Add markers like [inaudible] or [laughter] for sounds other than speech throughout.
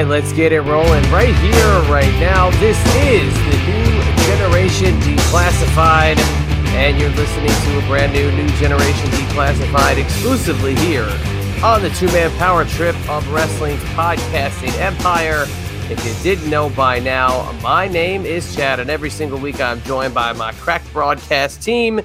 Right, let's get it rolling right here, right now. This is the new Generation Declassified, and you're listening to a brand new New Generation Declassified exclusively here on the two man power trip of wrestling's podcasting empire. If you didn't know by now, my name is Chad, and every single week I'm joined by my crack broadcast team,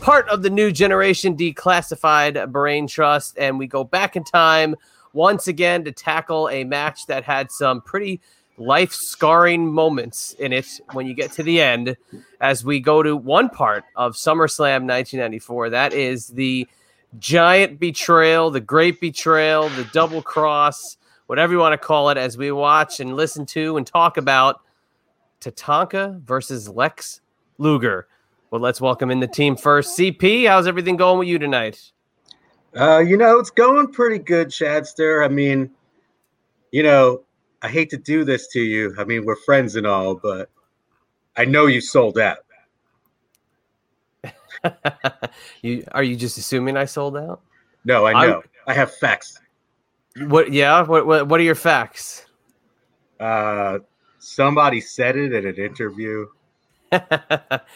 part of the New Generation Declassified Brain Trust, and we go back in time once again to tackle a match that had some pretty life scarring moments in it when you get to the end as we go to one part of SummerSlam 1994. That is the giant betrayal, the great betrayal, the double cross, whatever you want to call it, as we watch and listen to and talk about Tatanka versus Lex Luger. Well, let's welcome in the team first. CP, how's everything going with you tonight? Uh, you know, it's going pretty good, Chadster. I mean, you know, I hate to do this to you. I mean, we're friends and all, but I know you sold out. [laughs] you are you just assuming I sold out? No, I know. I, I have facts. What? Yeah. What, what? What are your facts? Uh, somebody said it in an interview, [laughs] and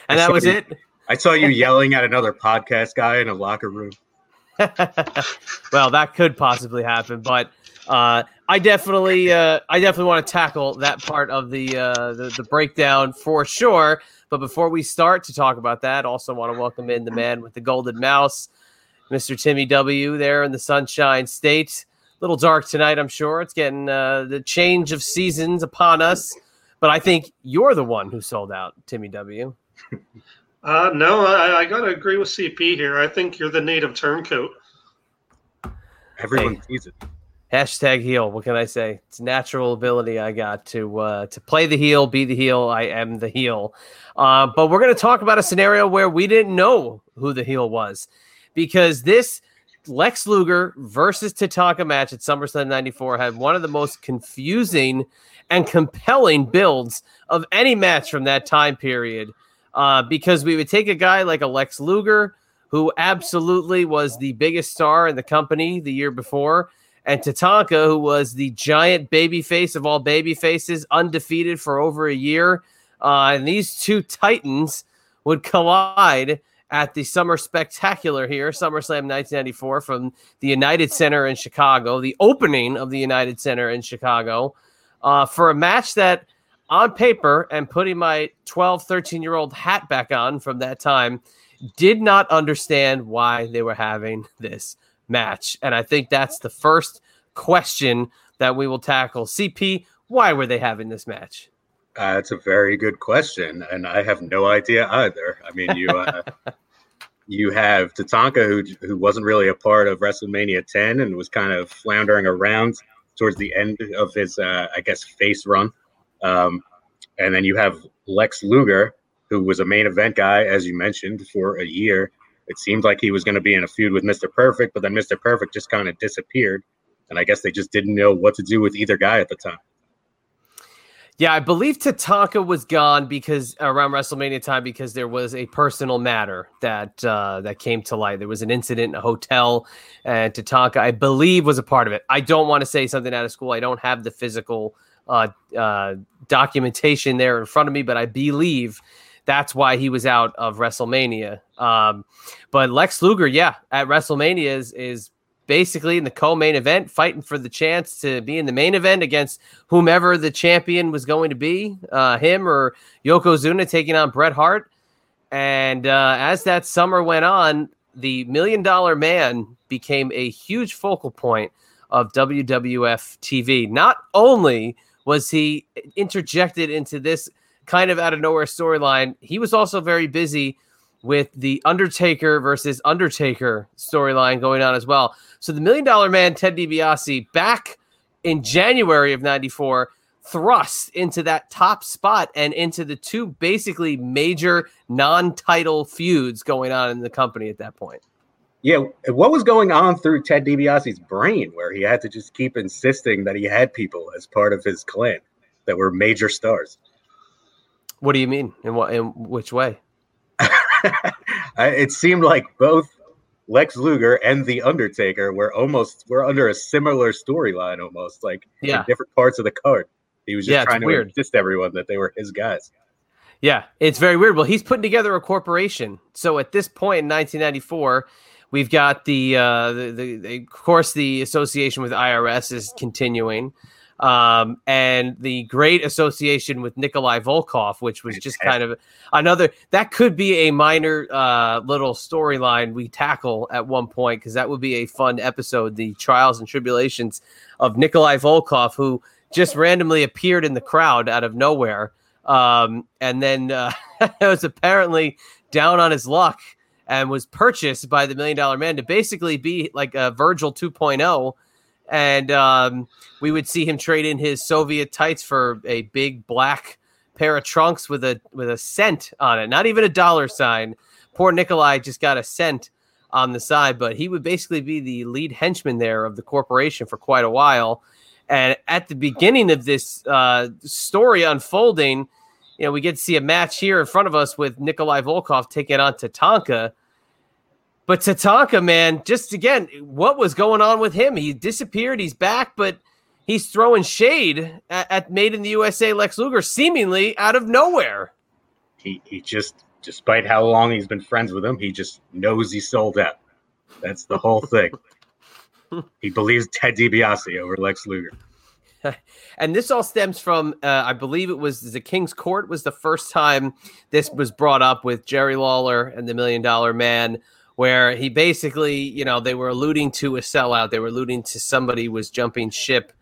that was you, it. I saw you [laughs] yelling at another podcast guy in a locker room. [laughs] well, that could possibly happen, but uh, I definitely, uh, I definitely want to tackle that part of the, uh, the the breakdown for sure. But before we start to talk about that, also want to welcome in the man with the golden mouse, Mr. Timmy W. There in the Sunshine State. A little dark tonight, I'm sure. It's getting uh, the change of seasons upon us, but I think you're the one who sold out, Timmy W. [laughs] Uh, no, I, I got to agree with CP here. I think you're the native turncoat. Everyone Hey. sees it. Hashtag heel. What can I say? It's natural ability I got to uh, to play the heel, be the heel. I am the heel. Uh, but we're going to talk about a scenario where we didn't know who the heel was because this Lex Luger versus Tatanka match at SummerSlam '94 had one of the most confusing and compelling builds of any match from that time period. Uh, because we would take a guy like Alex Luger, who absolutely was the biggest star in the company the year before, and Tatanka, who was the giant baby face of all baby faces, undefeated for over a year. Uh, and these two titans would collide at the Summer Spectacular here, SummerSlam 1994, from the United Center in Chicago, the opening of the United Center in Chicago, uh, for a match that, on paper, and putting my 12, 13 year old hat back on from that time, did not understand why they were having this match. And I think that's the first question that we will tackle. CP, why were they having this match? Uh, that's a very good question, and I have no idea either. I mean, you uh, [laughs] you have Tatanka, who who wasn't really a part of WrestleMania 10 and was kind of floundering around towards the end of his, uh, I guess, face run. Um, and then you have Lex Luger, who was a main event guy, as you mentioned, for a year. It seemed like he was going to be in a feud with Mr. Perfect, but then Mr. Perfect just kind of disappeared. And I guess they just didn't know what to do with either guy at the time. Yeah, I believe Tatanka was gone because around WrestleMania time because there was a personal matter that uh, that came to light. There was an incident in a hotel, and Tatanka, I believe, was a part of it. I don't want to say something out of school. I don't have the physical uh, uh, documentation there in front of me, but I believe that's why he was out of WrestleMania. Um, but Lex Luger, yeah, at WrestleMania is is basically in the co-main event, fighting for the chance to be in the main event against whomever the champion was going to be, uh, him or Yokozuna taking on Bret Hart. And uh, as that summer went on, the Million Dollar Man became a huge focal point of WWF TV. Not only was he interjected into this kind of out of nowhere storyline, he was also very busy with the Undertaker versus Undertaker storyline going on as well. So the Million Dollar Man, Ted DiBiase, back in January of 94 thrust into that top spot and into the two basically major non-title feuds going on in the company at that point. Yeah, what was going on through Ted DiBiase's brain where he had to just keep insisting that he had people as part of his clan that were major stars? What do you mean? In what in which way? [laughs] it seemed like both Lex Luger and The Undertaker were almost were under a similar storyline almost like yeah. different parts of the card. He was just yeah, trying to weird. insist everyone that they were his guys. Yeah, it's very weird. Well, he's putting together a corporation. So at this point in 1994, we've got the, uh, the, the, the of course the association with IRS is continuing um, and the great association with Nikolai Volkov, which was just kind of another that could be a minor uh, little storyline we tackle at one point because that would be a fun episode. The trials and tribulations of Nikolai Volkov, who just randomly appeared in the crowd out of nowhere, um, and then uh, [laughs] was apparently down on his luck and was purchased by the Million Dollar Man to basically be like a Virgil 2.0 and um, we would see him trade in his Soviet tights for a big black pair of trunks with a with a cent on it, not even a dollar sign. Poor Nikolai just got a cent on the side, but he would basically be the lead henchman there of the corporation for quite a while. And at the beginning of this uh, story unfolding, you know, we get to see a match here in front of us with Nikolai Volkov taking on Tatanka. But Tatanka, man, just again, what was going on with him? He disappeared. He's back, but he's throwing shade at, at Made in the USA Lex Luger, seemingly out of nowhere. He he just, despite how long he's been friends with him, he just knows he sold out. That's the whole thing. [laughs] he believes Ted DiBiase over Lex Luger. [laughs] and this all stems from, uh, I believe it was the King's Court was the first time this was brought up with Jerry Lawler and the Million Dollar Man where he basically, you know, they were alluding to a sellout. They were alluding to somebody was jumping ship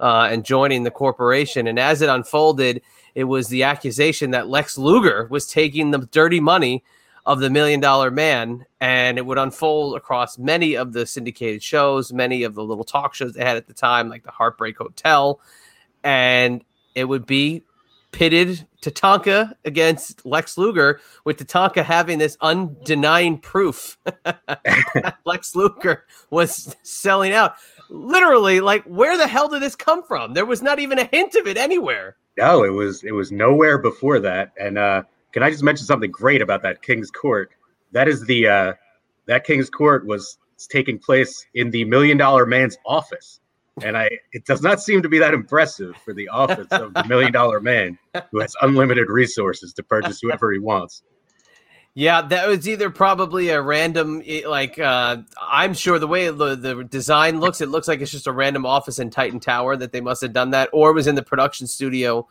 uh, and joining the corporation. And as it unfolded, it was the accusation that Lex Luger was taking the dirty money of the Million Dollar Man, and it would unfold across many of the syndicated shows, many of the little talk shows they had at the time, like the Heartbreak Hotel, and it would be pitted Tatanka against Lex Luger, with Tatanka having this undenying proof [laughs] Lex Luger was selling out. Literally, like, where the hell did this come from? There was not even a hint of it anywhere. No, it was it was nowhere before that. And uh, can I just mention something great about that King's Court? That is the uh, that King's Court was taking place in the Million Dollar Man's office and I it does not seem to be that impressive for the office of the million dollar man who has unlimited resources to purchase whoever he wants. Yeah, that was either probably a random like uh I'm sure the way the, the design looks, it looks like it's just a random office in Titan Tower that they must have done that, or it was in the production studio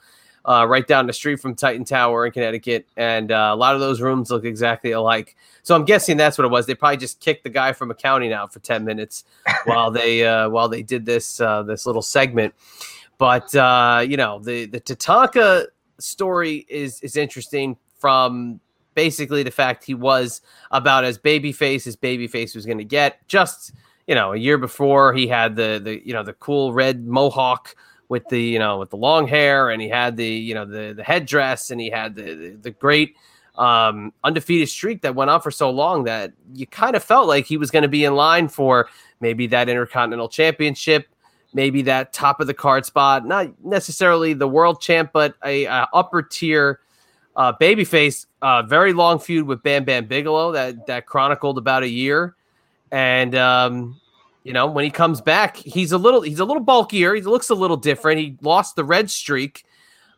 uh, right down the street from Titan Tower in Connecticut, and uh, a lot of those rooms look exactly alike. So I'm guessing that's what it was. They probably just kicked the guy from accounting out for ten minutes [laughs] while they uh, while they did this uh, this little segment. But uh, you know the the Tatanka story is is interesting from basically the fact he was about as babyface as babyface was going to get. Just you know, a year before he had the the you know the cool red mohawk with the you know with the long hair and he had the you know the the headdress and he had the the, the great um, undefeated streak that went on for so long that you kind of felt like he was going to be in line for maybe that intercontinental championship maybe that top of the card spot not necessarily the world champ but a, a upper tier uh, babyface uh, very long feud with bam bam bigelow that that chronicled about a year. And um, you know, when he comes back, he's a little he's a little bulkier. He looks a little different. He lost the red streak,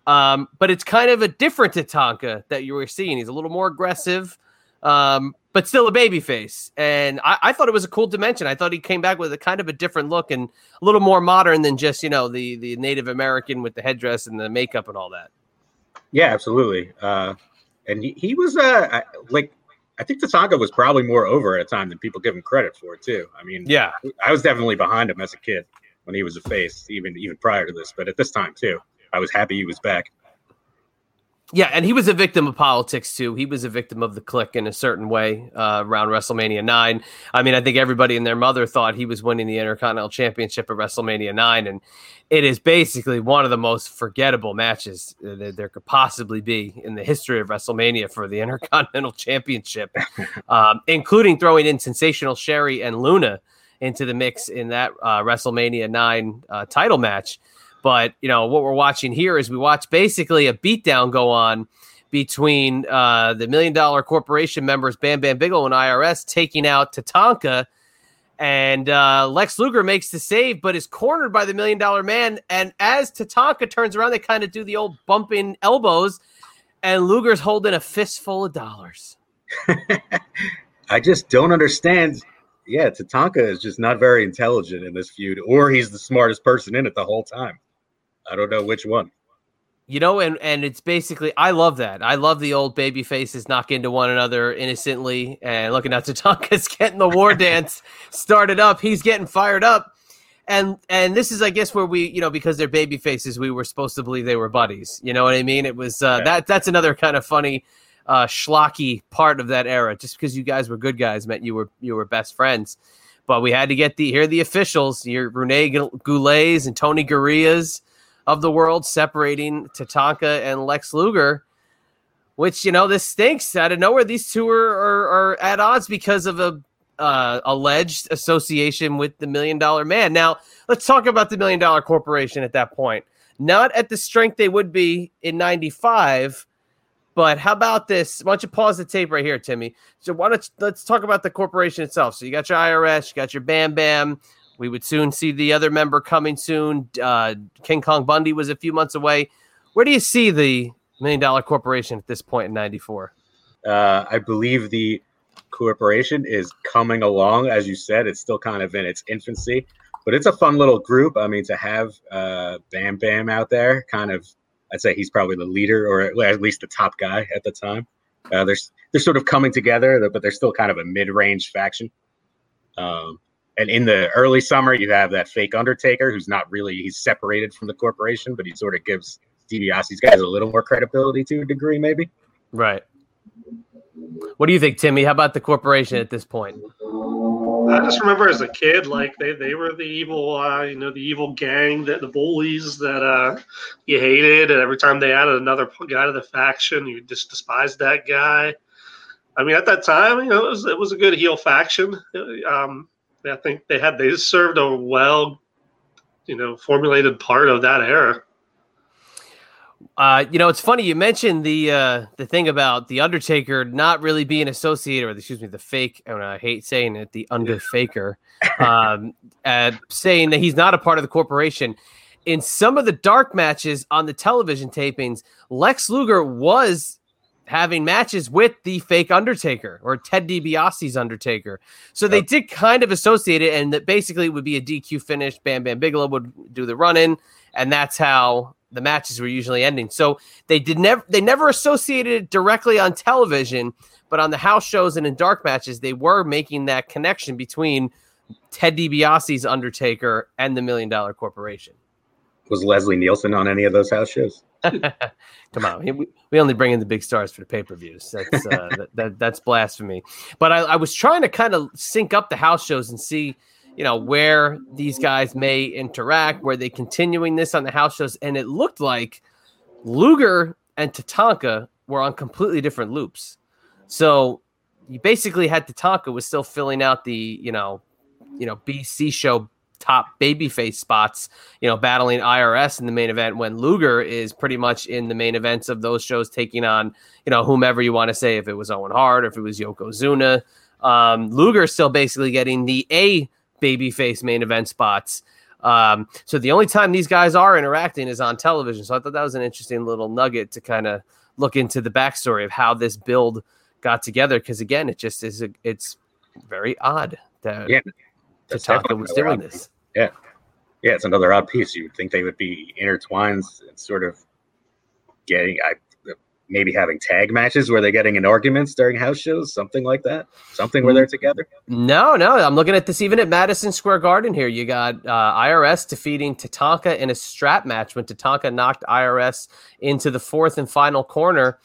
um, but it's kind of a different Tatanka that you were seeing. He's a little more aggressive, um, but still a baby face. And I, I, thought it was a cool dimension. I thought he came back with a kind of a different look and a little more modern than just you know the the Native American with the headdress and the makeup and all that. Yeah, absolutely. Uh, and he, he was uh, like I think the saga was probably more over at a time than people give him credit for too. I mean, yeah, I was definitely behind him as a kid when he was a face, even even prior to this. But at this time too, I was happy he was back. Yeah, and he was a victim of politics too. He was a victim of the clique in a certain way uh, around WrestleMania nine. I mean, I think everybody and their mother thought he was winning the Intercontinental Championship at WrestleMania nine, and it is basically one of the most forgettable matches that there could possibly be in the history of WrestleMania for the [laughs] Intercontinental Championship, [laughs] um, including throwing in Sensational Sherri and Luna into the mix in that uh, WrestleMania nine uh, title match. But you know what we're watching here is we watch basically a beatdown go on between uh, the Million Dollar Corporation members Bam Bam Bigelow and IRS taking out Tatanka, and uh, Lex Luger makes the save, but is cornered by the Million Dollar Man. And as Tatanka turns around, they kind of do the old bumping elbows, and Luger's holding a fistful of dollars. [laughs] I just don't understand. Yeah, Tatanka is just not very intelligent in this feud, or he's the smartest person in it the whole time. I don't know which one. You know, and and it's basically I love that. I love the old baby faces knock into one another innocently and looking at Tatanka's [laughs] getting the war dance started up. He's getting fired up. And and this is I guess where we, you know, because they're baby faces, we were supposed to believe they were buddies. You know what I mean? It was uh, yeah. that that's another kind of funny uh schlocky part of that era. Just because you guys were good guys meant you were you were best friends. But we had to get the hear the officials, your Rene Goulets and Tony Gareas of the world separating Tatanka and Lex Luger, which, you know, this stinks out of nowhere. These two are, are, are at odds because of a uh, alleged association with the Million Dollar Man. Now, let's talk about the Million Dollar Corporation at that point. Not at the strength they would be in 95, but how about this? Why don't you pause the tape right here, Timmy? So why don't you, let's talk about the corporation itself. So you got your IRS, you got your Bam Bam, we would soon see the other member coming soon. Uh, King Kong Bundy was a few months away. Where do you see the Million Dollar Corporation at this point in '94? Uh, I believe the corporation is coming along. As you said, it's still kind of in its infancy, but it's a fun little group. I mean, to have uh, Bam Bam out there, kind of, I'd say he's probably the leader or at least the top guy at the time. Uh, they're they're sort of coming together, but they're still kind of a mid-range faction. Um, and in the early summer, you have that fake Undertaker who's not really he's separated from the corporation, but he sort of gives DiBiase's guys a little more credibility to a degree, maybe. Right. What do you think, Timmy? How about the corporation at this point? I just remember as a kid, like they, they were the evil, uh, you know, the evil gang that the bullies that uh, you hated, and every time they added another guy to the faction, you just despised that guy. I mean, at that time, you know, it was it was a good heel faction. Um, I think they had they served a well, you know, formulated part of that era. Uh, you know, it's funny you mentioned the uh, the thing about the Undertaker not really being associated, or excuse me, the fake. And I hate saying it, the Underfaker, um, uh, saying that he's not a part of the corporation. In some of the dark matches on the television tapings, Lex Luger was having matches with the fake Undertaker or Ted DiBiase's Undertaker. So they did kind of associate it, and that basically would be a DQ finish. Bam Bam Bigelow would do the run in, and that's how the matches were usually ending. So they did never they never associated it directly on television, but on the house shows and in dark matches, they were making that connection between Ted DiBiase's Undertaker and the Million Dollar Corporation. Was Leslie Nielsen on any of those house shows? [laughs] [laughs] Come on, we, we only bring in the big stars for the pay per views. That's uh, [laughs] that, that, that's blasphemy. But I, I was trying to kind of sync up the house shows and see, you know, where these guys may interact, Were they continuing this on the house shows, and it looked like Luger and Tatanka were on completely different loops. So you basically had Tatanka was still filling out the, you know, you know, BC show top babyface spots, you know, battling IRS in the main event when Luger is pretty much in the main events of those shows, taking on, you know, whomever you want to say, if it was Owen Hart, or if it was Yokozuna. Um, Luger still basically getting the A babyface main event spots. Um, so the only time these guys are interacting is on television. So I thought that was an interesting little nugget to kind of look into the backstory of how this build got together. Because again, it just is a, it's very odd that yeah. Tatanka was doing this. Yeah. Yeah, it's another odd piece. You would think they would be intertwined and sort of getting I maybe having tag matches where they're getting in arguments during house shows, something like that, something where they're together. No, no, I'm looking at this even at Madison Square Garden here. You got uh, IRS defeating Tatanka in a strap match when Tatanka knocked IRS into the fourth and final corner.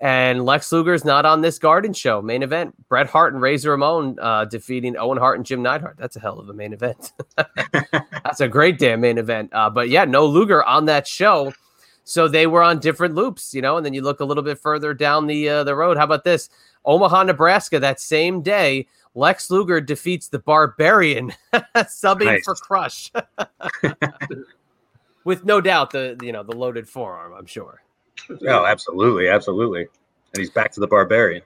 And Lex Luger's not on this Garden show. Main event: Bret Hart and Razor Ramon uh, defeating Owen Hart and Jim Neidhart. That's a hell of a main event. [laughs] That's a great damn main event. Uh, but yeah, no Luger on that show. So they were on different loops, you know. And then you look a little bit further down the uh, the road. How about this? Omaha, Nebraska. That same day, Lex Luger defeats the Barbarian, [laughs] subbing Nice. for Crush, [laughs] with no doubt the you know the loaded forearm. I'm sure. Oh, absolutely, absolutely. And he's back to the barbarian.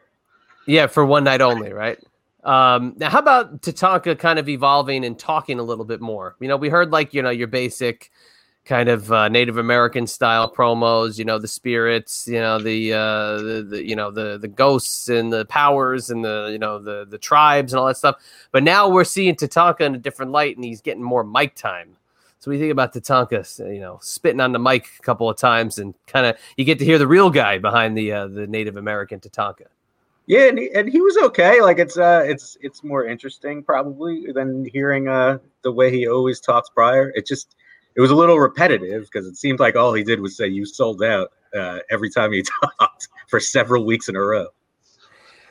Yeah, for one night only, right? Um, now, how about Tatanka kind of evolving and talking a little bit more? You know, we heard like you know your basic kind of uh, Native American style promos. You know, the spirits. You know, the, uh, the the you know the the ghosts and the powers and the you know the the tribes and all that stuff. But now we're seeing Tatanka in a different light, and he's getting more mic time. So we think about Tatanka, you know, spitting on the mic a couple of times, and kind of you get to hear the real guy behind the uh, the Native American Tatanka. Yeah, and he, and he was okay. Like it's uh, it's it's more interesting probably than hearing uh the way he always talks prior. It just it was a little repetitive because it seemed like all he did was say "you sold out" uh, every time he [laughs] talked for several weeks in a row.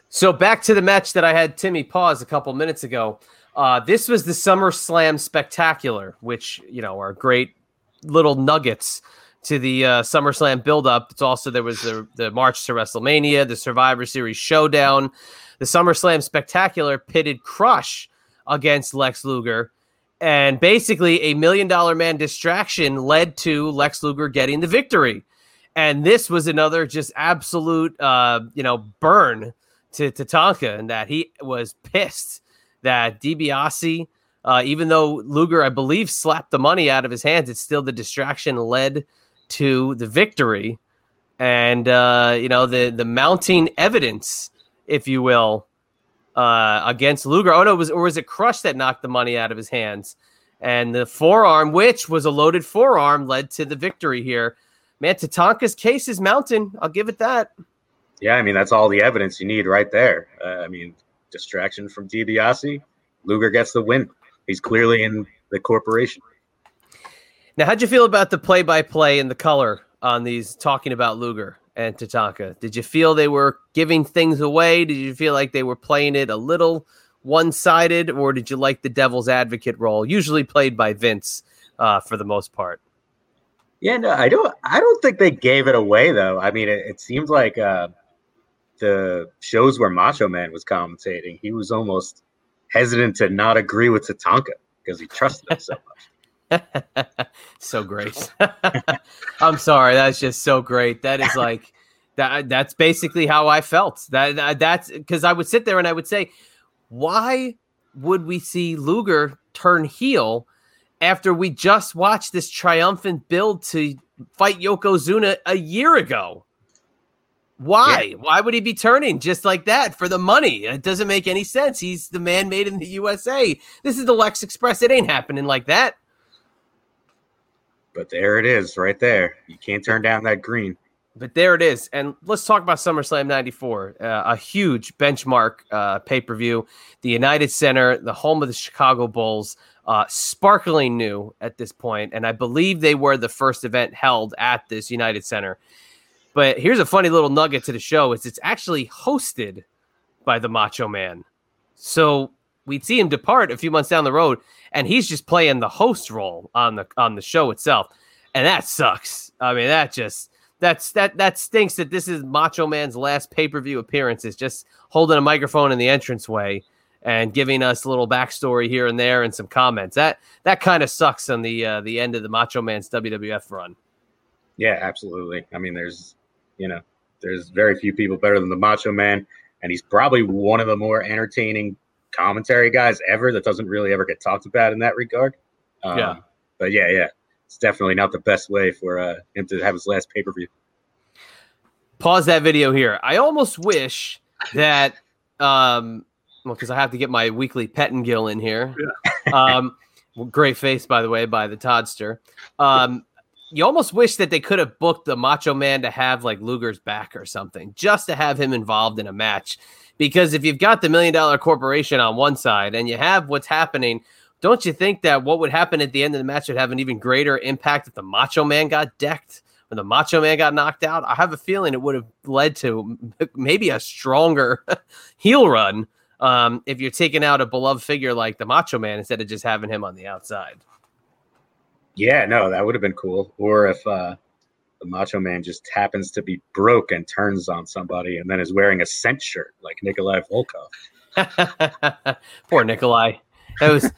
So back to the match that I had Timmy pause a couple minutes ago. Uh, this was the SummerSlam Spectacular, which you know are great little nuggets to the uh, SummerSlam build-up. It's also there was the, the March to WrestleMania, the Survivor Series Showdown, the SummerSlam Spectacular pitted Crush against Lex Luger, and basically a Million Dollar Man distraction led to Lex Luger getting the victory. And this was another just absolute, uh, you know, burn to Tatanka, and that he was pissed that DiBiase, uh, even though Luger, I believe, slapped the money out of his hands, it's still the distraction led to the victory, and uh, you know the the mounting evidence, if you will, uh, against Luger. Oh no, was or was it Crush that knocked the money out of his hands, and the forearm, which was a loaded forearm, led to the victory here. Man, Tatanka's case is mounting. I'll give it that. Yeah, I mean that's all the evidence you need right there. Uh, I mean, distraction from DiBiase, Luger gets the win. He's clearly in the corporation. Now, how'd you feel about the play-by-play and the color on these talking about Luger and Tatanka? Did you feel they were giving things away? Did you feel like they were playing it a little one-sided, or did you like the devil's advocate role, usually played by Vince uh, for the most part? Yeah, no, I don't. I don't think they gave it away though. I mean, it, it seems like uh, the shows where Macho Man was commentating, he was almost hesitant to not agree with Tatanka because he trusted him so much. [laughs] so great. [laughs] I'm sorry, that's just so great. That is like that. That's basically how I felt. That, that that's because I would sit there and I would say, why would we see Luger turn heel after we just watched this triumphant build to fight Yokozuna a year ago? Why? Yeah. Why would he be turning just like that for the money? It doesn't make any sense. He's the man made in the USA. This is the Lex Express. It ain't happening like that. But there it is, right there. You can't turn down that green. But there it is. And let's talk about SummerSlam 94, uh, a huge benchmark uh, pay per view. The United Center, the home of the Chicago Bulls, uh, sparkling new at this point, And I believe they were the first event held at this United Center. But here's a funny little nugget to the show is it's actually hosted by the Macho Man. So we'd see him depart a few months down the road, and he's just playing the host role on the on the show itself. And that sucks. I mean, that just that's that that stinks that this is Macho Man's last pay-per-view appearance is just holding a microphone in the entranceway and giving us a little backstory here and there and some comments. That that kind of sucks on the uh, the end of the Macho Man's WWF run. Yeah, absolutely. I mean, there's, you know, there's very few people better than the Macho Man, and he's probably one of the more entertaining commentary guys ever that doesn't really ever get talked about in that regard. Um, Yeah. But yeah, yeah, it's definitely not the best way for uh, him to have his last pay per view. Pause that video here. I almost wish that um well because I have to get my weekly Pettengill in here. Um well, great face by the way by the Toddster. Um you almost wish that they could have booked the Macho Man to have like Luger's back or something, just to have him involved in a match. Because if you've got the million dollar corporation on one side and you have what's happening, don't you think that what would happen at the end of the match would have an even greater impact if the Macho Man got decked? When the Macho Man got knocked out, I have a feeling it would have led to maybe a stronger [laughs] heel run um, if you're taking out a beloved figure like the Macho Man instead of just having him on the outside. Yeah, no, that would have been cool. Or if uh, the Macho Man just happens to be broke and turns on somebody and then is wearing a cent shirt like Nikolai Volkov. [laughs] Poor Nikolai. That was,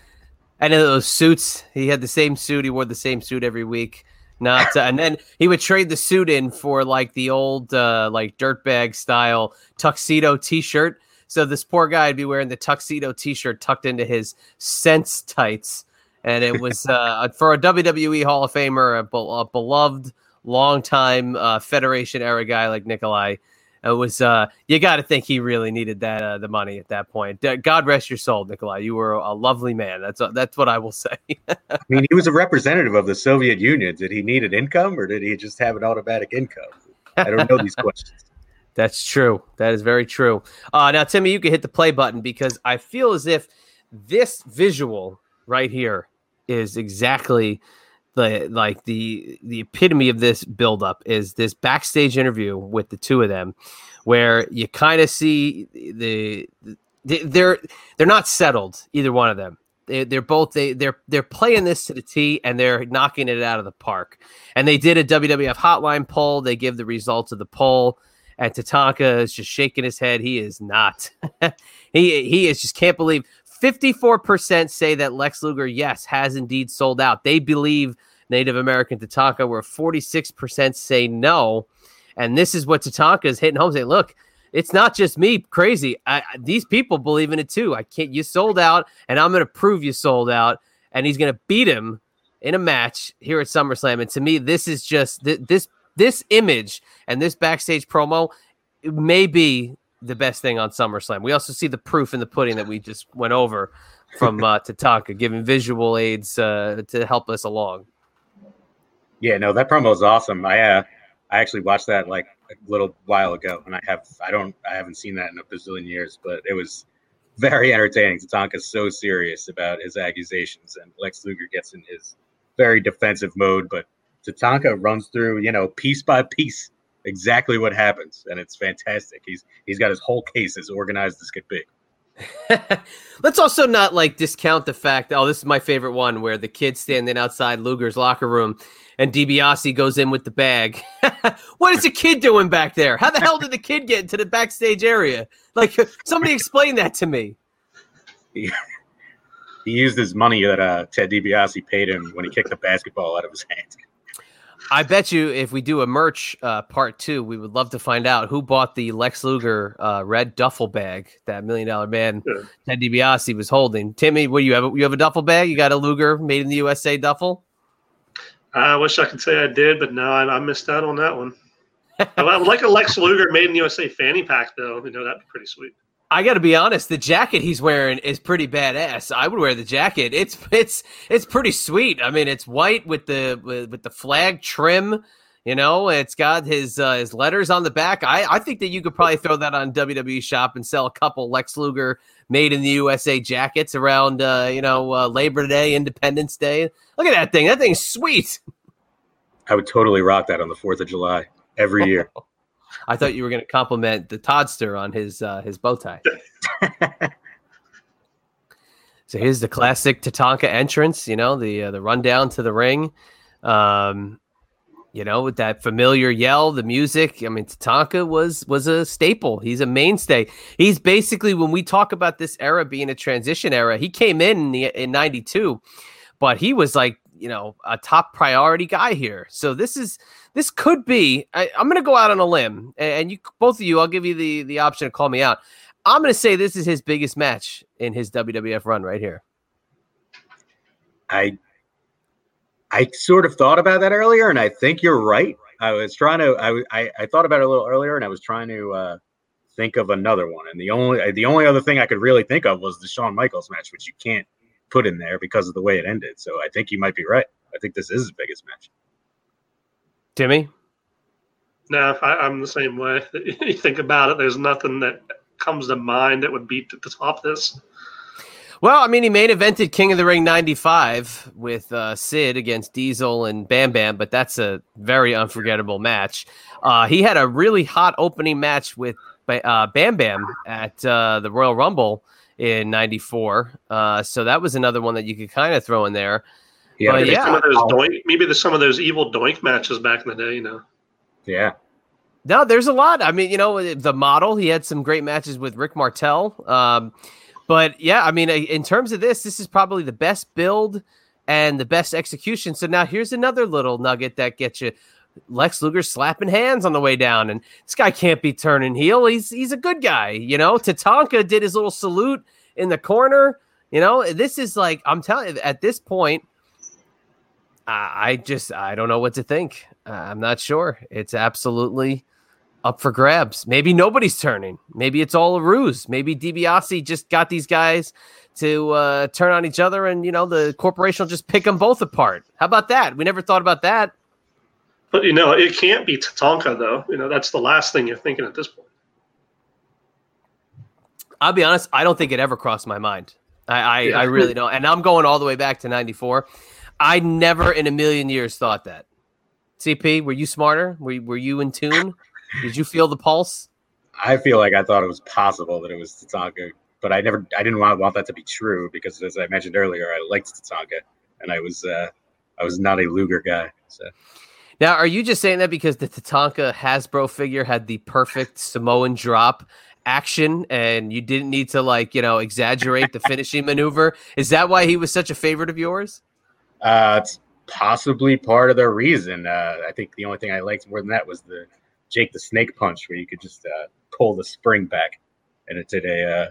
and those suits. He had the same suit. He wore the same suit every week. Not, uh, and then he would trade the suit in for like the old, uh, like dirtbag style tuxedo T-shirt. So this poor guy would be wearing the tuxedo T-shirt tucked into his sense tights and it was uh, for a WWE Hall of Famer, a, be- a beloved, longtime uh, Federation era guy like Nikolai. It was uh, you got to think he really needed that uh, the money at that point. God rest your soul, Nikolai. You were a lovely man. That's uh, that's what I will say. [laughs] I mean, he was a representative of the Soviet Union. Did he need an income, or did he just have an automatic income? I don't know these [laughs] questions. That's true. That is very true. Uh, now, Timmy, you can hit the play button because I feel as if this visual right here is exactly the like the the epitome of this buildup is this backstage interview with the two of them, where you kind of see the, the they're they're not settled either one of them. They, they're both they they're they're playing this to the T and they're knocking it out of the park. And they did a WWF hotline poll. They give the results of the poll. And Tatanka is just shaking his head. He is not. [laughs] he he is just can't believe 54% say that Lex Luger, yes, has indeed sold out. They believe Native American Tatanka, where 46% say no. And this is what Tatanka is hitting home saying, look, it's not just me crazy. I, these people believe in it too. I can't, you sold out, and I'm going to prove you sold out. And he's going to beat him in a match here at SummerSlam. And to me, this is just this this image and this backstage promo may be the best thing on SummerSlam. We also see the proof in the pudding that we just went over from uh, [laughs] Tatanka, giving visual aids uh, to help us along. Yeah, no, that promo is awesome. I uh, I actually watched that like a little while ago, and I have I don't I haven't seen that in a bazillion years, but it was very entertaining. Tatanka's so serious about his accusations, and Lex Luger gets in his very defensive mode, but Tatanka runs through, you know, piece by piece exactly what happens, and it's fantastic. He's he's got his whole case as organized as could be. [laughs] Let's also not like discount the fact. Oh, this is my favorite one where the kid's standing outside Luger's locker room, and DiBiase goes in with the bag. [laughs] what is the kid doing back there? How the hell did the kid get into the backstage area? Like, [laughs] somebody explain that to me. He, he used his money that uh, Ted DiBiase paid him when he kicked the basketball out of his hand. I bet you if we do a merch uh, part two, we would love to find out who bought the Lex Luger uh, red duffel bag that Million Dollar Man yeah. Ted DiBiase was holding. Timmy, what do you have? You have a duffel bag? You got a Luger made in the USA duffel? I wish I could say I did, but no, I, I missed out on that one. I would like a Lex Luger made in the USA fanny pack, though. You know that'd be pretty sweet. I got to be honest. The jacket he's wearing is pretty badass. I would wear the jacket. It's it's it's pretty sweet. I mean, it's white with the with, with the flag trim. You know, it's got his uh, his letters on the back. I, I think that you could probably throw that on WWE Shop and sell a couple Lex Luger made in the USA jackets around uh, you know uh, Labor Day, Independence Day. Look at that thing. That thing's sweet. I would totally rock that on the Fourth of July every year. [laughs] I thought you were going to compliment the Toddster on his uh, his bow tie. [laughs] so here's the classic Tatanka entrance. You know the uh, the rundown to the ring. Um, you know with that familiar yell, the music. I mean, Tatanka was was a staple. He's a mainstay. He's basically when we talk about this era being a transition era. He came in in, in '92, but he was like you know a top priority guy here. So this is this could be. I, am going to go out on a limb, and you both of you, I'll give you the the option to call me out. I'm going to say this is his biggest match in his WWF run right here. I I sort of thought about that earlier, and I think you're right. I was trying to. I I, I thought about it a little earlier, and I was trying to uh, think of another one. And the only the only other thing I could really think of was the Shawn Michaels match, which you can't put in there because of the way it ended. So I think you might be right. I think this is his biggest match. Timmy? No, I, I'm the same way. [laughs] you think about it, there's nothing that comes to mind that would beat the top of this. Well, I mean, he main evented King of the Ring 95 with uh, Sid against Diesel and Bam Bam, but that's a very unforgettable match. Uh, he had a really hot opening match with uh, Bam Bam at uh, the Royal Rumble in 94. Uh, so that was another one that you could kind of throw in there. Yeah, maybe, yeah. Some of those doink, maybe there's some of those evil doink matches back in the day, you know. Yeah. No, there's a lot. I mean, you know, the model, he had some great matches with Rick Martel. Um, but yeah, I mean, in terms of this, this is probably the best build and the best execution. So now here's another little nugget that gets you. Lex Luger slapping hands on the way down, and this guy can't be turning heel. He's he's a good guy, you know. Tatanka did his little salute in the corner. You know, this is like I'm telling you, at this point, I, I just I don't know what to think. I'm not sure. It's absolutely up for grabs. Maybe nobody's turning. Maybe it's all a ruse. Maybe DiBiase just got these guys to uh, turn on each other, and you know the corporation will just pick them both apart. How about that? We never thought about that. But you know, it can't be Tatanka though. You know, that's the last thing you're thinking at this point. I'll be honest. I don't think it ever crossed my mind. I, I, yeah. I really don't. And I'm going all the way back to '94. I never in a million years thought that. CP, were you smarter? Were, were you in tune? Did you feel the pulse? I feel like I thought it was possible that it was Tatanka, but I never, I didn't want, want that to be true because, as I mentioned earlier, I liked Tatanka, and I was, uh, I was not a Luger guy. So. Now, are you just saying that because the Tatanka Hasbro figure had the perfect Samoan drop action, and you didn't need to like, you know, exaggerate the finishing maneuver? Is that why he was such a favorite of yours? Uh, it's possibly part of the reason. Uh, I think the only thing I liked more than that was the Jake the Snake Punch, where you could just uh, pull the spring back, and it did a uh,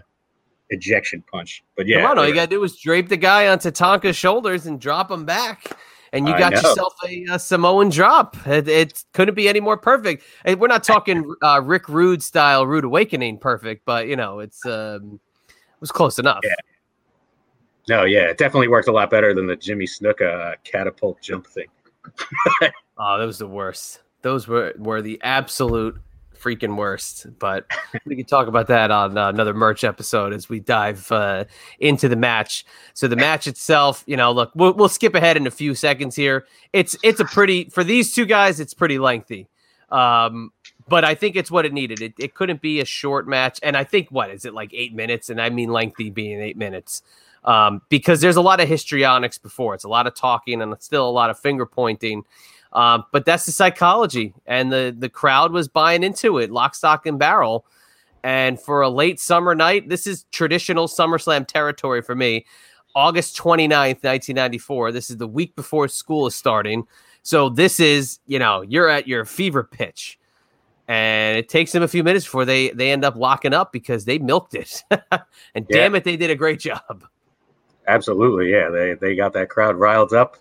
ejection punch. But yeah, Come on, all you gotta do is drape the guy on Tatanka's shoulders and drop him back. And you got yourself a, a, Samoan drop. It, it, couldn't be any more perfect. And we're not [laughs] talking uh, Rick Rude style Rude Awakening perfect, but you know it's um, it was close enough. Yeah. No, yeah, it definitely worked a lot better than the Jimmy Snuka uh, catapult jump thing. [laughs] oh, that was the worst. Those were were the absolute freaking worst. But we can talk about that on uh, another merch episode as we dive uh, into the match. So the match itself, you know, look, we'll, we'll skip ahead in a few seconds here. It's it's a pretty for these two guys, it's pretty lengthy. Um, but I think it's what it needed. It, it couldn't be a short match, and I think what is it like eight minutes? And I mean lengthy being eight minutes. Um, because there's a lot of histrionics before. It's a lot of talking and still a lot of finger pointing. Um, but that's the psychology, and the the crowd was buying into it, lock, stock, and barrel. And for a late summer night, this is traditional SummerSlam territory for me. August 29th, 1994. This is the week before school is starting. So this is, you know, you're at your fever pitch. And it takes them a few minutes before they they end up locking up because they milked it. [laughs] and yeah. damn it, they did a great job. Absolutely, yeah. They they got that crowd riled up.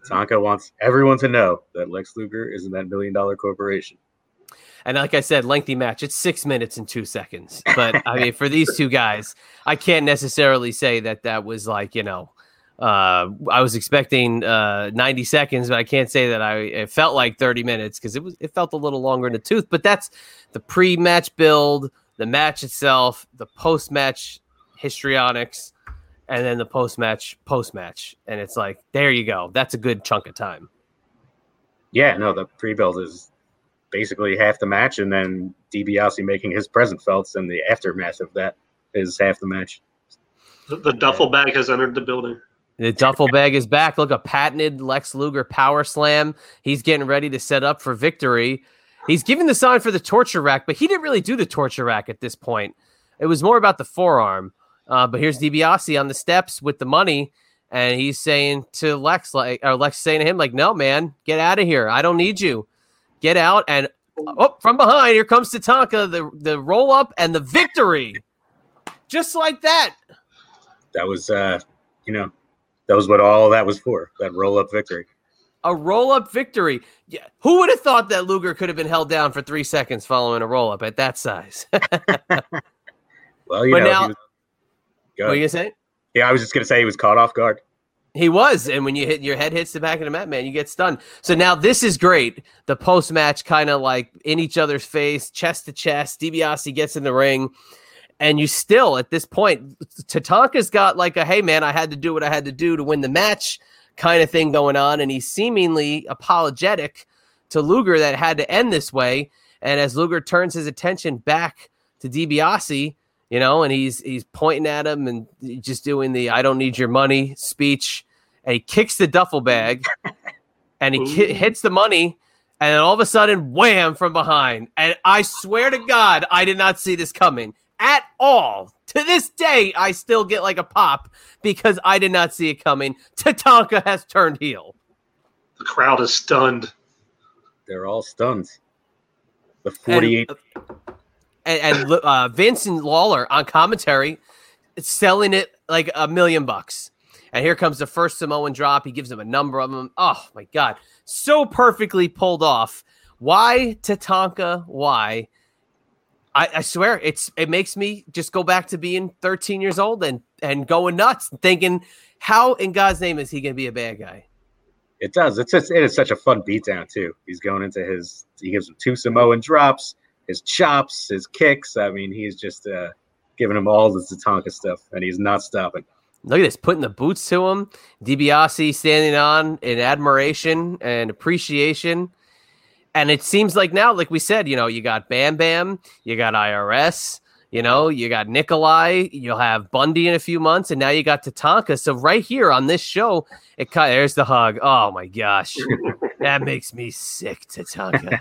Tatanka wants everyone to know that Lex Luger is in that million dollar corporation. And like I said, lengthy match. It's six minutes and two seconds. But I mean, for these two guys, I can't necessarily say that that was like you know, uh, I was expecting uh, ninety seconds, but I can't say that I it felt like thirty minutes because it was it felt a little longer in the tooth. But that's the pre-match build, the match itself, the post-match histrionics and then the post match, post match, and it's like there you go. That's a good chunk of time. Yeah, no, the pre build is basically half the match, and then DiBiase making his present felt, and the aftermath of that is half the match. The, the duffel bag has entered the building. The duffel bag is back. Look, a patented Lex Luger power slam. He's getting ready to set up for victory. He's giving the sign for the torture rack, but he didn't really do the torture rack at this point. It was more about the forearm. Uh, but here's DiBiase on the steps with the money, and he's saying to Lex, like, or Lex saying to him, like, "No, man, get out of here. I don't need you. Get out." And oh, from behind, here comes Tatanka, the the roll up and the victory, just like that. That was, uh, you know, that was what all that was for. That roll up victory. A roll up victory. Yeah, who would have thought that Luger could have been held down for three seconds following a roll up at that size? [laughs] well, you but know, now. What are you gonna say? Yeah, I was just gonna say he was caught off guard. He was, and when you hit your head hits the back of the mat, man, you get stunned. So now this is great. The post match kind of like in each other's face, chest to chest. DiBiase gets in the ring, and you still at this point, Tatanka's got like a hey man, I had to do what I had to do to win the match kind of thing going on, and he's seemingly apologetic to Luger that had to end this way. And as Luger turns his attention back to DiBiase, you know, and he's he's pointing at him and just doing the "I don't need your money" speech, and he kicks the duffel bag, [laughs] and he ki- hits the money, and then all of a sudden, wham from behind, and I swear to God, I did not see this coming at all. To this day, I still get like a pop because I did not see it coming. Tatanka has turned heel. The crowd is stunned. They're all stunned. The 48. And, and, uh, Vince and Lawler on commentary selling it like a million bucks. And here comes the first Samoan drop. He gives him a number of them. Oh my God. So perfectly pulled off. Why Tatanka? Why? I, I, swear it's it makes me just go back to being 13 years old and and going nuts, thinking, how in God's name is he gonna be a bad guy? It does. It's just, it is such a fun beatdown too. He's going into his he gives him two Samoan drops, his chops, his kicks. I mean, he's just uh, giving him all the Tatanka stuff, and he's not stopping. Look at this, putting the boots to him. DiBiase standing on in admiration and appreciation. And it seems like now, like we said, you know, you got Bam Bam, you got IRS, you know, you got Nikolai, you'll have Bundy in a few months, and now you got Tatanka. So right here on this show, it there's the hug. Oh my gosh, [laughs] that makes me sick, Tatanka.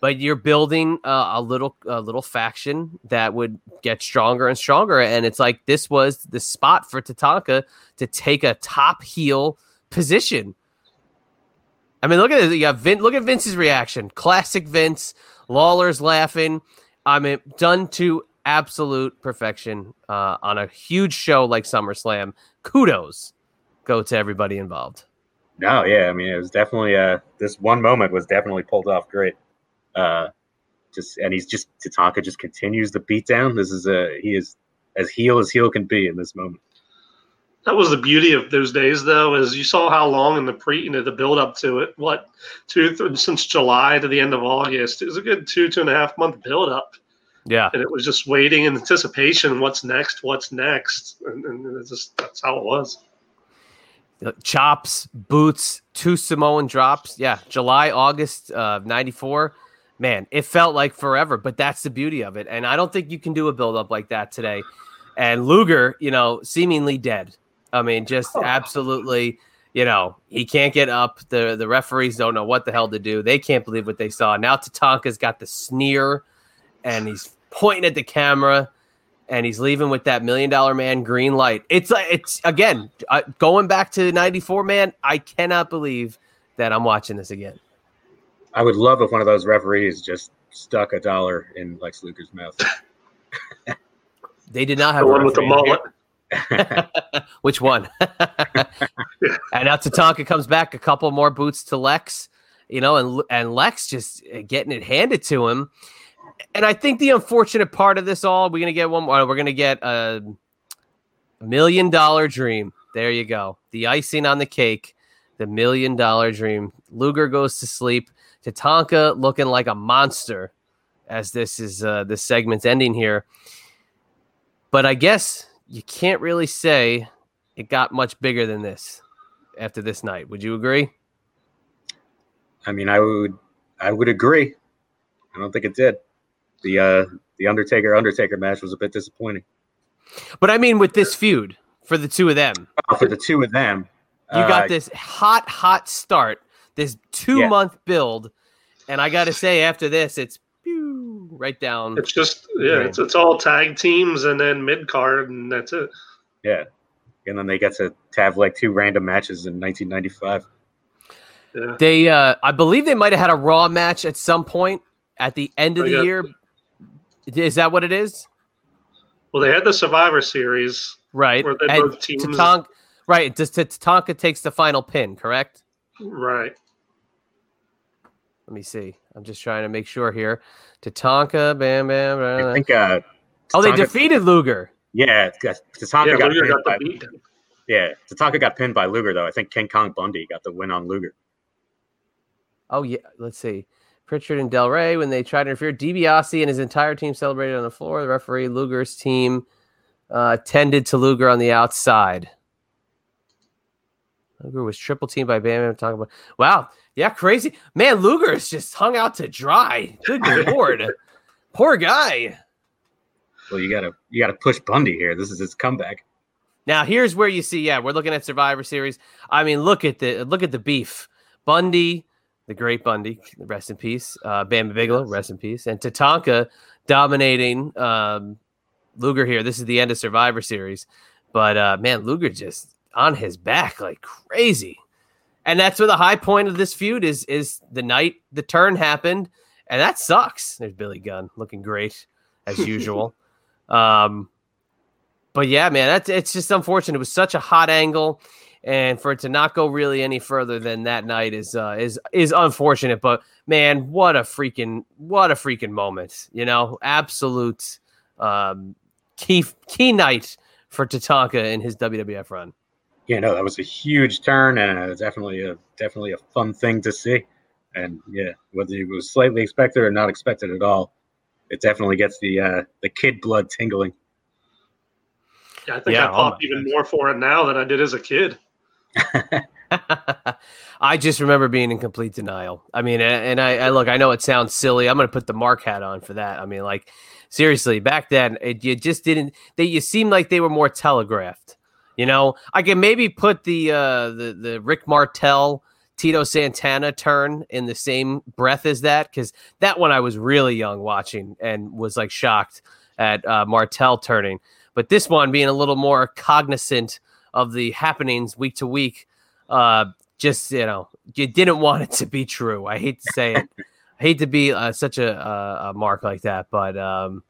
But you're building uh, a little a little faction that would get stronger and stronger, and it's like this was the spot for Tatanka to take a top heel position I mean, look at this. You got Vin, look at Vince's reaction. Classic Vince. Lawler's laughing. I mean, done to absolute perfection uh, on a huge show like SummerSlam. Kudos go to everybody involved. No, yeah, I mean, it was definitely uh, this one moment was definitely pulled off great. Uh, just and he's just Tatanka just continues the beatdown. This is a he is as heel as heel can be in this moment. That was the beauty of those days, though, is you saw how long in the pre, you know, the build up to it. What two th- since July to the end of August? It was a good two two and a half month build up. Yeah, and it was just waiting in anticipation. What's next? What's next? And, and just that's how it was. Chops, boots, two Samoan drops. Yeah, July, August of '94. Man, it felt like forever, but that's the beauty of it. And I don't think you can do a build up like that today. And Luger, you know, seemingly dead. I mean, just oh. absolutely, you know, he can't get up. The the referees don't know what the hell to do. They can't believe what they saw. Now Tatanka's got the sneer and he's pointing at the camera and he's leaving with that million dollar man green light. It's like it's again uh, going back to 94 man, I cannot believe that I'm watching this again. I would love if one of those referees just stuck a dollar in Lex Luger's mouth. they did not have the one with the mullet. [laughs] Which one? [laughs] and now Tatanka comes back, a couple more boots to Lex, you know, and and Lex just uh, getting it handed to him. And I think the unfortunate part of this all, we're gonna get one more. We're gonna get a million dollar dream. There you go. The icing on the cake, the million dollar dream. Luger goes to sleep. Tatanka looking like a monster as this is uh, this segment's ending here. But I guess you can't really say it got much bigger than this after this night. Would you agree? I mean, I would I would agree. I don't think it did. The uh the Undertaker Undertaker match was a bit disappointing. But I mean with this feud for the two of them. Oh, for the two of them. You got uh, this hot hot start, this 2 yeah. month build, and I got to say after this it's right down. It's just yeah, it's, it's all tag teams and then mid card and that's it. Yeah, and then they get to, to have like two random matches in 1995. Yeah. They, uh, I believe they might have had a Raw match at some point at the end of the year. Is that what it is? Well, they had the Survivor Series, right? Where they both teams. Tatanka, right. Just Tatanka takes the final pin, correct? Right. Let me see. I'm just trying to make sure here. Tatanka, bam, bam. bam. I think. Uh, oh, they defeated Luger. Yeah, Tatanka yeah, got, Luger got the beat. Yeah, Tatanka got pinned by Luger though. I think King Kong Bundy got the win on Luger. Oh yeah, let's see. Prichard and Del Ray when they tried to interfere. DiBiase and his entire team celebrated on the floor. The referee Luger's team uh, tended to Luger on the outside. Luger was triple teamed by Bam. Talking about wow, yeah, crazy man. Luger is just hung out to dry. Good [laughs] lord, poor guy. Well, you gotta you gotta push Bundy here. This is his comeback. Now here's where you see, yeah, we're looking at Survivor Series. I mean, look at the look at the beef. Bundy, the great Bundy, rest in peace. Uh, Bam Bigelow, rest in peace, and Tatanka dominating um, Luger here. This is the end of Survivor Series, but uh, man, Luger just on his back like crazy, and that's where the high point of this feud is. Is the night the turn happened, and that sucks. There's Billy Gunn looking great as [laughs] usual. um, but yeah, man, that's it's just unfortunate. It was such a hot angle, and for it to not go really any further than that night is uh, is is unfortunate. But man, what a freaking what a freaking moment! You know, absolute um, key key night for Tatanka in his WWF run. Yeah, no, that was a huge turn and uh, definitely a definitely a fun thing to see. And yeah, whether it was slightly expected or not expected at all, it definitely gets the uh, the kid blood tingling. Yeah, I think yeah, I popped oh even goodness. more for it now than I did as a kid. [laughs] I just remember being in complete denial. I mean, and I, I, look, I know it sounds silly. I'm going to put the mark hat on for that. I mean, like seriously, back then, it, you just didn't. They you seemed like they were more telegraphed. You know, I can maybe put the uh, the the Rick Martel, Tito Santana turn in the same breath as that because that one I was really young watching and was like shocked at uh, Martel turning. But this one being a little more cognizant of the happenings week to week, uh, just you know, you didn't want it to be true. I hate to say it. [laughs] I hate to be uh, such a, a, a, mark like that, but um,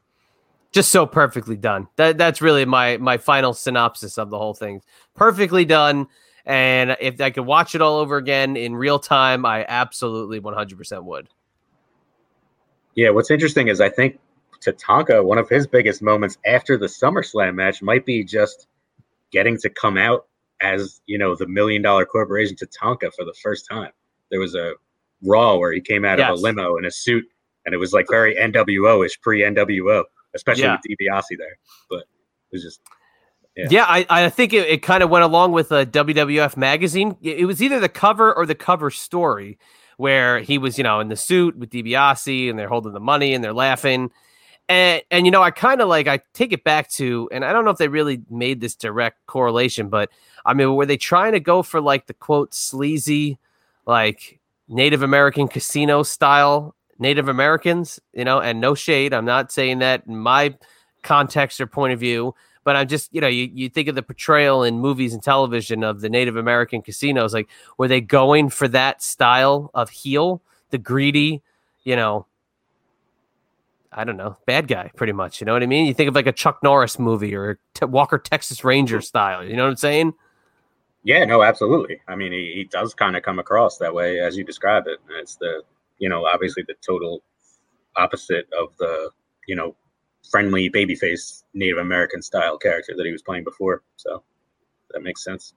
just so perfectly done. That that's really my my final synopsis of the whole thing. Perfectly done. And if I could watch it all over again in real time, I absolutely 100% would. Yeah, what's interesting is I think Tatanka, one of his biggest moments after the SummerSlam match might be just getting to come out as, you know, the million dollar corporation Tatanka for the first time. There was a Raw where he came out yes. of a limo in a suit and it was like very NWO ish, pre NWO, especially yeah. with DiBiase there. But it was just. Yeah, yeah I, I think it, it kind of went along with uh, a WWF magazine. It was either the cover or the cover story where he was, you know, in the suit with DiBiase and they're holding the money and they're laughing and and you know, I kind of like I take it back to, and I don't know if they really made this direct correlation, but I mean, were they trying to go for like the quote sleazy, like Native American casino style Native Americans, you know, and no shade. I'm not saying that in my context or point of view, but I'm just, you know, you, you think of the portrayal in movies and television of the Native American casinos. Like, were they going for that style of heel, the greedy, you know, I don't know, bad guy, pretty much. You know what I mean? You think of like a Chuck Norris movie or T- Walker Texas Ranger style. You know what I'm saying? Yeah, no, absolutely. I mean, he, he does kind of come across that way as you describe it. It's the, you know, obviously the total opposite of the, you know, friendly babyface Native American style character that he was playing before. So that makes sense.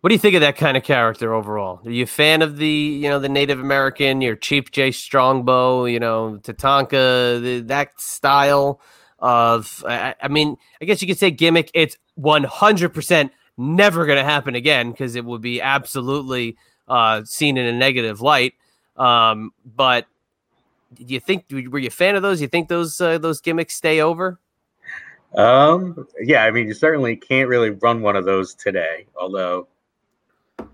What do you think of that kind of character overall? Are you a fan of the, you know, the Native American, your Chief Jay Strongbow, you know, Tatanka, the, that style of, I, I, mean, I guess you could say gimmick. It's 100% never going to happen again because it would be absolutely uh, seen in a negative light. Um, but do you think, were you a fan of those? You think those, uh, those gimmicks stay over? Um, yeah, I mean, you certainly can't really run one of those today, although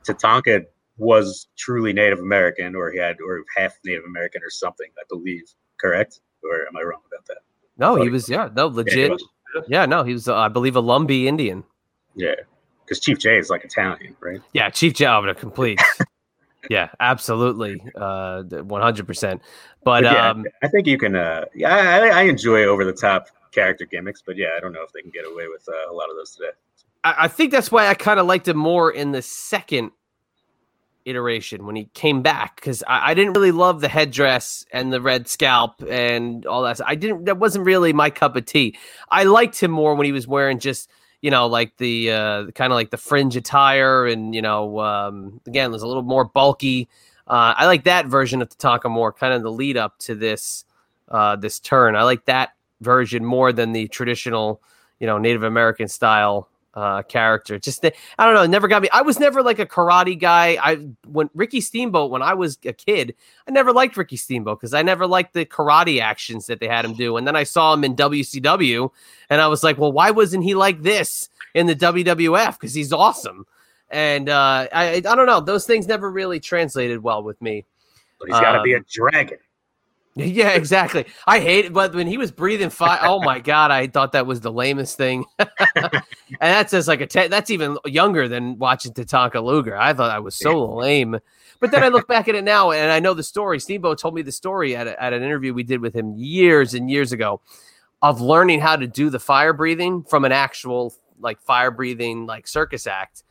Tatanka was truly Native American, or he had, or half Native American, or something. I believe. Correct? Or am I wrong about that? No, he was. Yeah, no, legit. Yeah, yeah no, he was. Uh, I believe a Lumbee Indian. Yeah, because Chief Jay is like Italian, right? Yeah, Chief Jay, I'm a complete. Yeah, absolutely, uh, one hundred percent. But yeah, um, I think you can. Uh, yeah, I, I enjoy over the top character gimmicks, but yeah, I don't know if they can get away with uh, a lot of those today. I, think that's why I kind of liked him more in the second iteration when he came back because I, I, didn't really love the headdress and the red scalp and all that. I didn't. That wasn't really my cup of tea. I liked him more when he was wearing just you know, like the uh, kind of like the fringe attire, and you know, um, again, there's a little more bulky. Uh, I like that version of Tatanka more, kind of the lead up to this uh, this turn. I like that version more than the traditional, you know, Native American style uh, character. Just the, I don't know, it never got me. I was never like a karate guy. I when Ricky Steamboat when I was a kid, I never liked Ricky Steamboat because I never liked the karate actions that they had him do. And then I saw him in WCW, and I was like, well, why wasn't he like this in the WWF? Because he's awesome. And uh, I I don't know, those things never really translated well with me. But he's got to Um, be a dragon. [laughs] Yeah, exactly. I hate it, but when he was breathing fire, oh my god, I thought that was the lamest thing. [laughs] and that's just like a te- that's even younger than watching Tatanka Luger. I thought I was so lame. But then I look back at it now, and I know the story. Steamboat told me the story at, a, at an interview we did with him years and years ago of learning how to do the fire breathing from an actual like fire breathing like circus act,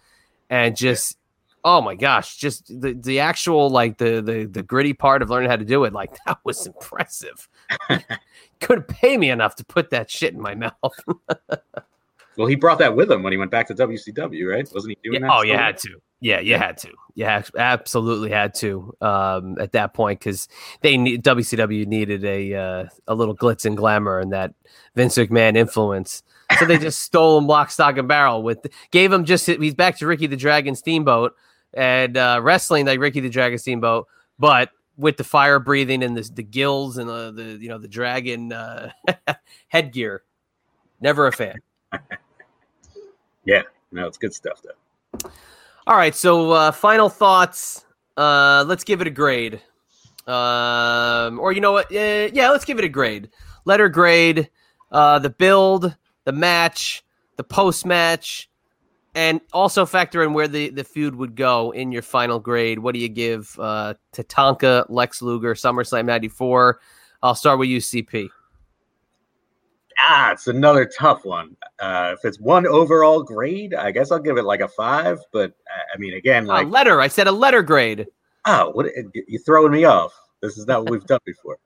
and just oh my gosh, just the, the actual like the, the the gritty part of learning how to do it, like [laughs] that was impressive. [laughs] Couldn't pay me enough to put that shit in my mouth. [laughs] Well, he brought that with him when he went back to WCW, right? Wasn't he doing Yeah, that? oh, you had to. Yeah, you had to. You had, absolutely had to um, at that point because they need WCW needed a uh, a little glitz and glamour and that Vince McMahon influence. So they just stole him lock, stock, and barrel with gave him just he's back to Ricky the Dragon Steamboat and uh, wrestling like Ricky the Dragon Steamboat, but with the fire breathing and the, the gills and the, the you know the dragon uh, [laughs] headgear. Never a fan. [laughs] Yeah, no, it's good stuff though. All right, so uh, final thoughts. Uh, let's give it a grade. Um, or you know what? Uh, yeah, let's give it a grade. Letter grade. Uh, the build, the match, the post match, and also factor in where the, the feud would go in your final grade. What do you give uh, Tatanka, Lex Luger, SummerSlam '94? I'll start with UCP. CP. Ah, it's another tough one. Uh, if it's one overall grade, I guess I'll give it like a five. But I mean, again, like, a letter. I said a letter grade. oh, what you throwing me off? This is not what we've done before.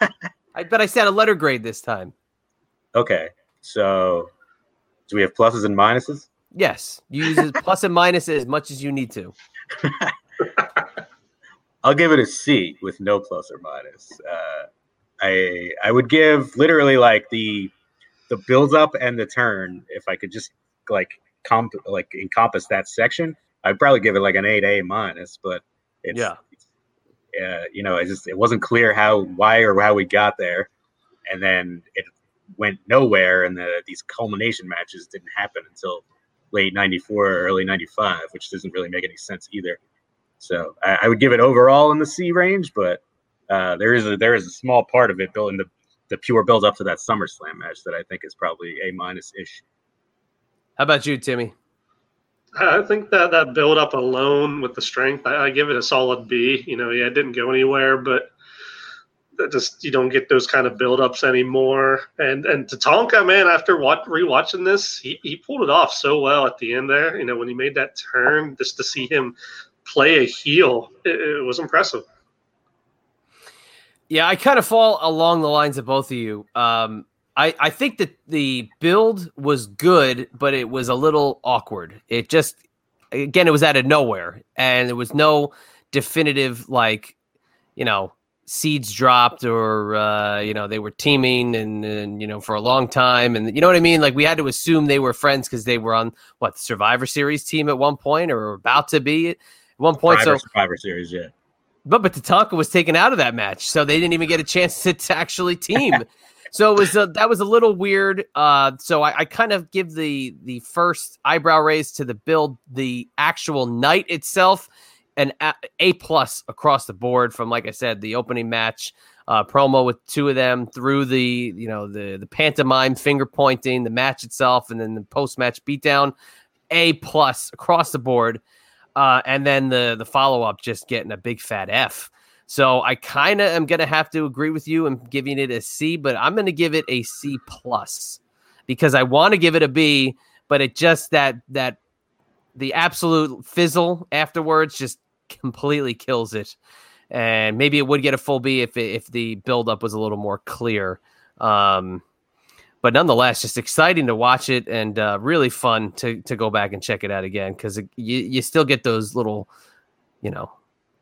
[laughs] I bet I said a letter grade this time. Okay, so do we have pluses and minuses? Yes, you use plus and minus as much as you need to. [laughs] I'll give it a C with no plus or minus. Uh, I I would give literally like the the build up and the turn. If I could just like comp like encompass that section, I'd probably give it like an eight A minus. But it's Yeah. uh, you know, it just it wasn't clear how why or how we got there, and then it went nowhere, and the, these culmination matches didn't happen until late '94 or early '95, which doesn't really make any sense either. So I, I would give it overall in the C range, but uh, there is a there is a small part of it built in the the pure build up to that SummerSlam match that I think is probably a minus ish. How about you, Timmy? I think that that build up alone with the strength, I, I give it a solid B. You know, yeah, it didn't go anywhere, but that just you don't get those kind of build ups anymore. And and Tatanka, man, after what rewatching this, he, he pulled it off so well at the end there. You know, when he made that turn, just to see him play a heel, it, it was impressive. Yeah, I kind of fall along the lines of both of you. Um, I, I think that the build was good, but it was a little awkward. It just, again, it was out of nowhere, and there was no definitive, like, you know, seeds dropped or, uh, you know, they were teaming and, and, you know, for a long time. And you know what I mean? Like, we had to assume they were friends because they were on, what, the Survivor Series team at one point or about to be at one point. Survivor, so, Survivor Series, yeah. but but Tatanka was taken out of that match, so they didn't even get a chance to, to actually team. [laughs] so it was a, that was a little weird. Uh, so I, I kind of give the the first eyebrow raise to the build, the actual night itself, an A, plus across the board. From like I said, the opening match uh, promo with two of them through the you know the the pantomime finger pointing, the match itself, and then the post match beatdown. A plus across the board uh, and then the the follow up just getting a big fat F. So I kind of am gonna have to agree with you and giving it a C, but I'm gonna give it a C plus because I want to give it a B, but it just that that the absolute fizzle afterwards just completely kills it. And maybe it would get a full B if it, if the buildup was a little more clear. Um, but nonetheless, just exciting to watch it and uh, really fun to to go back and check it out again because you you still get those little, you know,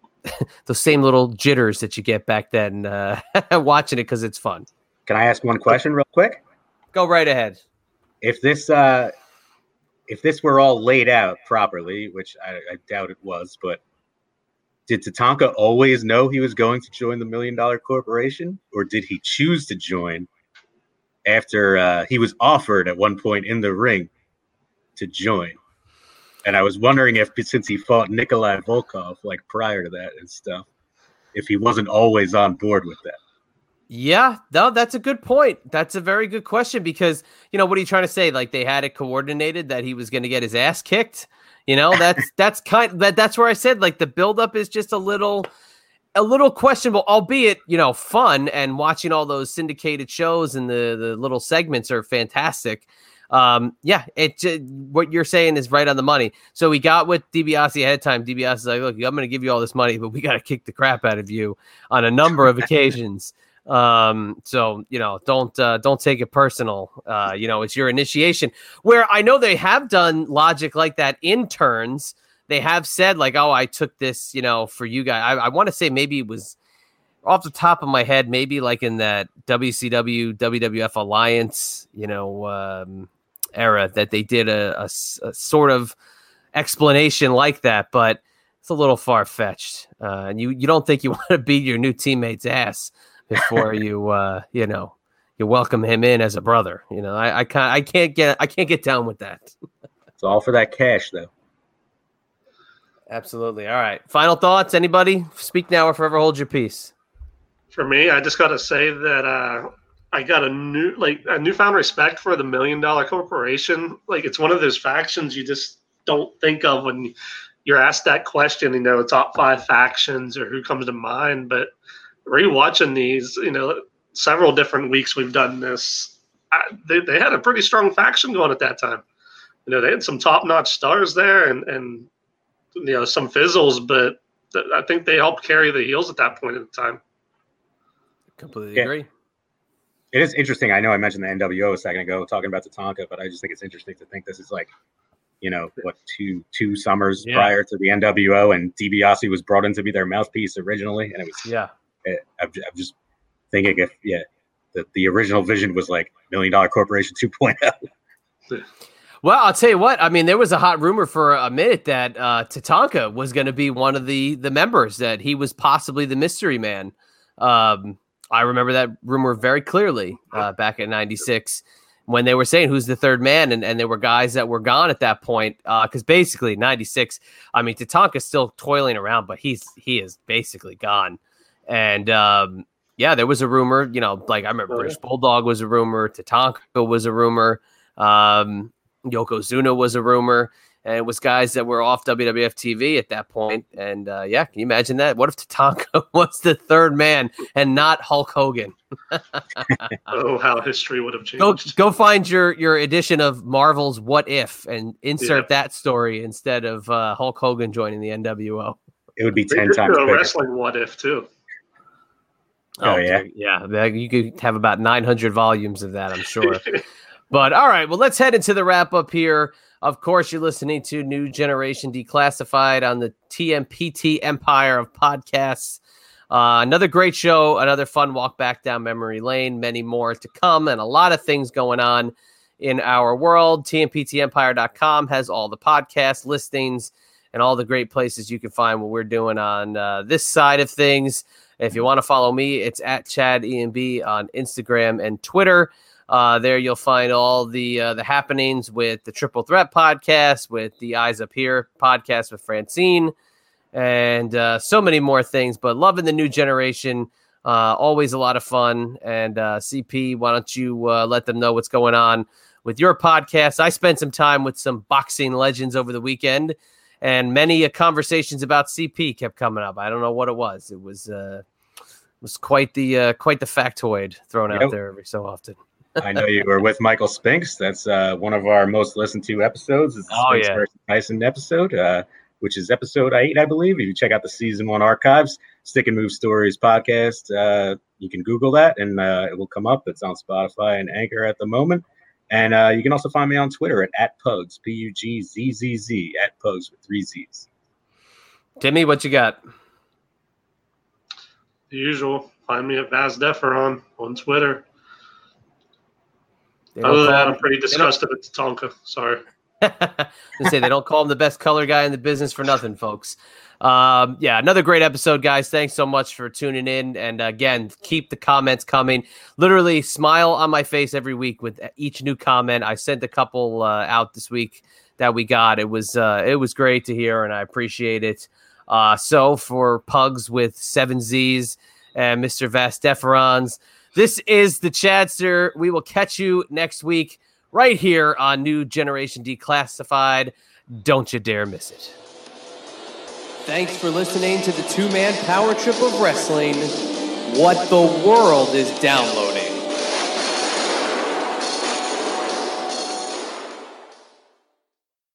[laughs] those same little jitters that you get back then uh, [laughs] watching it because it's fun. Can I ask one question real quick? Go right ahead. If this uh, if this were all laid out properly, which I, I doubt it was, but did Tatanka always know he was going to join the Million Dollar Corporation, or did he choose to join after uh, he was offered at one point in the ring to join? And I was wondering if, since he fought Nikolai Volkov like prior to that and stuff, if he wasn't always on board with that. Yeah, no, that's a good point. That's a very good question because you know what are you trying to say? Like they had it coordinated that he was going to get his ass kicked. You know, that's [laughs] that's kind that that's where I said like the buildup is just a little a little questionable, albeit you know fun. And watching all those syndicated shows and the the little segments are fantastic. Um, yeah, it what you're saying is right on the money. So we got with DiBiase ahead of time. DiBiase is like, look, I'm going to give you all this money, but we got to kick the crap out of you on a number of [laughs] occasions. Um, so you know, don't uh, don't take it personal. Uh, you know, it's your initiation. Where I know they have done logic like that in turns. They have said like, oh, I took this, you know, for you guys. I, I want to say maybe it was off the top of my head, maybe like in that WCW WWF Alliance, you know, um, era that they did a, a, a sort of explanation like that, but it's a little far fetched. Uh, and you you don't think you [laughs] want to beat your new teammate's ass before you uh, you know you welcome him in as a brother. You know, I, I can't I can't get I can't get down with that. it's all for that cash, though. Absolutely. All right. Final thoughts. Anybody? Speak now or forever hold your peace. For me, I just got to say that uh, I got a new like a newfound respect for the Million Dollar Corporation. Like it's one of those factions you just don't think of when you're asked that question. You know, top five factions or who comes to mind, but rewatching these, you know, several different weeks we've done this. I, they, they had a pretty strong faction going at that time. You know, they had some top notch stars there and, and, you know, some fizzles, but th- I think they helped carry the heels at that point in time. Completely yeah. agree. It is interesting. I know I mentioned the NWO a second ago talking about Tatanka, but I just think it's interesting to think this is like, you know, what two two summers yeah. prior to the NWO, and DiBiase was brought in to be their mouthpiece originally, and it was yeah I'm, I'm just thinking if yeah, the, the original vision was like million dollar corporation 2.0. Well, I'll tell you what. I mean, there was a hot rumor for a minute that uh, Tatanka was going to be one of the the members. That he was possibly the mystery man. Um, I remember that rumor very clearly uh, back in '96 when they were saying who's the third man, and, and there were guys that were gone at that point. Because uh, basically, '96. I mean, Tatanka's still toiling around, but he's he is basically gone. And um, yeah, there was a rumor, you know, like I remember British Bulldog was a rumor, Tatanka was a rumor, um, Yokozuna was a rumor, and it was guys that were off WWF TV at that point. And uh, yeah, can you imagine that? What if Tatanka [laughs] was the third man and not Hulk Hogan? [laughs] oh, how history would have changed. Go, go find your your edition of Marvel's What If and insert yeah. that story instead of uh, Hulk Hogan joining the NWO. It would be ten times. A wrestling What If too. Oh, oh yeah, yeah. You could have about 900 volumes of that, I'm sure. [laughs] but all right, well, let's head into the wrap up here. Of course, you're listening to New Generation Declassified on the TMPT Empire of podcasts. Uh, another great show, another fun walk back down memory lane, many more to come, and a lot of things going on in our world. TMPTEmpire.com has all the podcast listings and all the great places you can find what we're doing on uh, this side of things. If you want to follow me, it's at Chad EMB on Instagram and Twitter. Uh, there you'll find all the uh, the happenings with the Triple Threat podcast, with the Eyes Up Here podcast with Francine, and uh, so many more things. But loving the new generation, uh, always a lot of fun. And uh, CP, why don't you uh, let them know what's going on with your podcast? I spent some time with some boxing legends over the weekend and many conversations about CP kept coming up. I don't know what it was. It was was quite the uh, quite the factoid thrown yep. out there every so often. I know you were with Michael Spinks. That's uh, one of our most listened to episodes. It's the oh, Spinks yeah. versus Tyson episode. Uh, which is episode eight, I believe. If you check out the season one archives, Stick and Move Stories podcast, uh, you can Google that and uh, it will come up. It's on Spotify and Anchor at the moment. And uh, you can also find me on Twitter at, at Pugs, P U G Z Z Z, at Pugs with three Z's. Timmy, what you got? The usual. Find me at Vaz Deferon on Twitter. Other than that, I'm pretty disgusted at Tatanka. Sorry. [laughs] I say they don't call him the best color guy in the business for nothing, folks. Um, yeah, another great episode, guys. Thanks so much for tuning in. And again, keep the comments coming. Literally, smile on my face every week with each new comment. I sent a couple uh, out this week that we got. It was uh, it was great to hear, and I appreciate it. Uh, so for Pugs with seven Z's and Mr. Vasteferons, this is the Chadster. We will catch you next week right here on New Generation Declassified. Don't you dare miss it. Thanks for listening to the two man power trip of wrestling. What the world is downloading.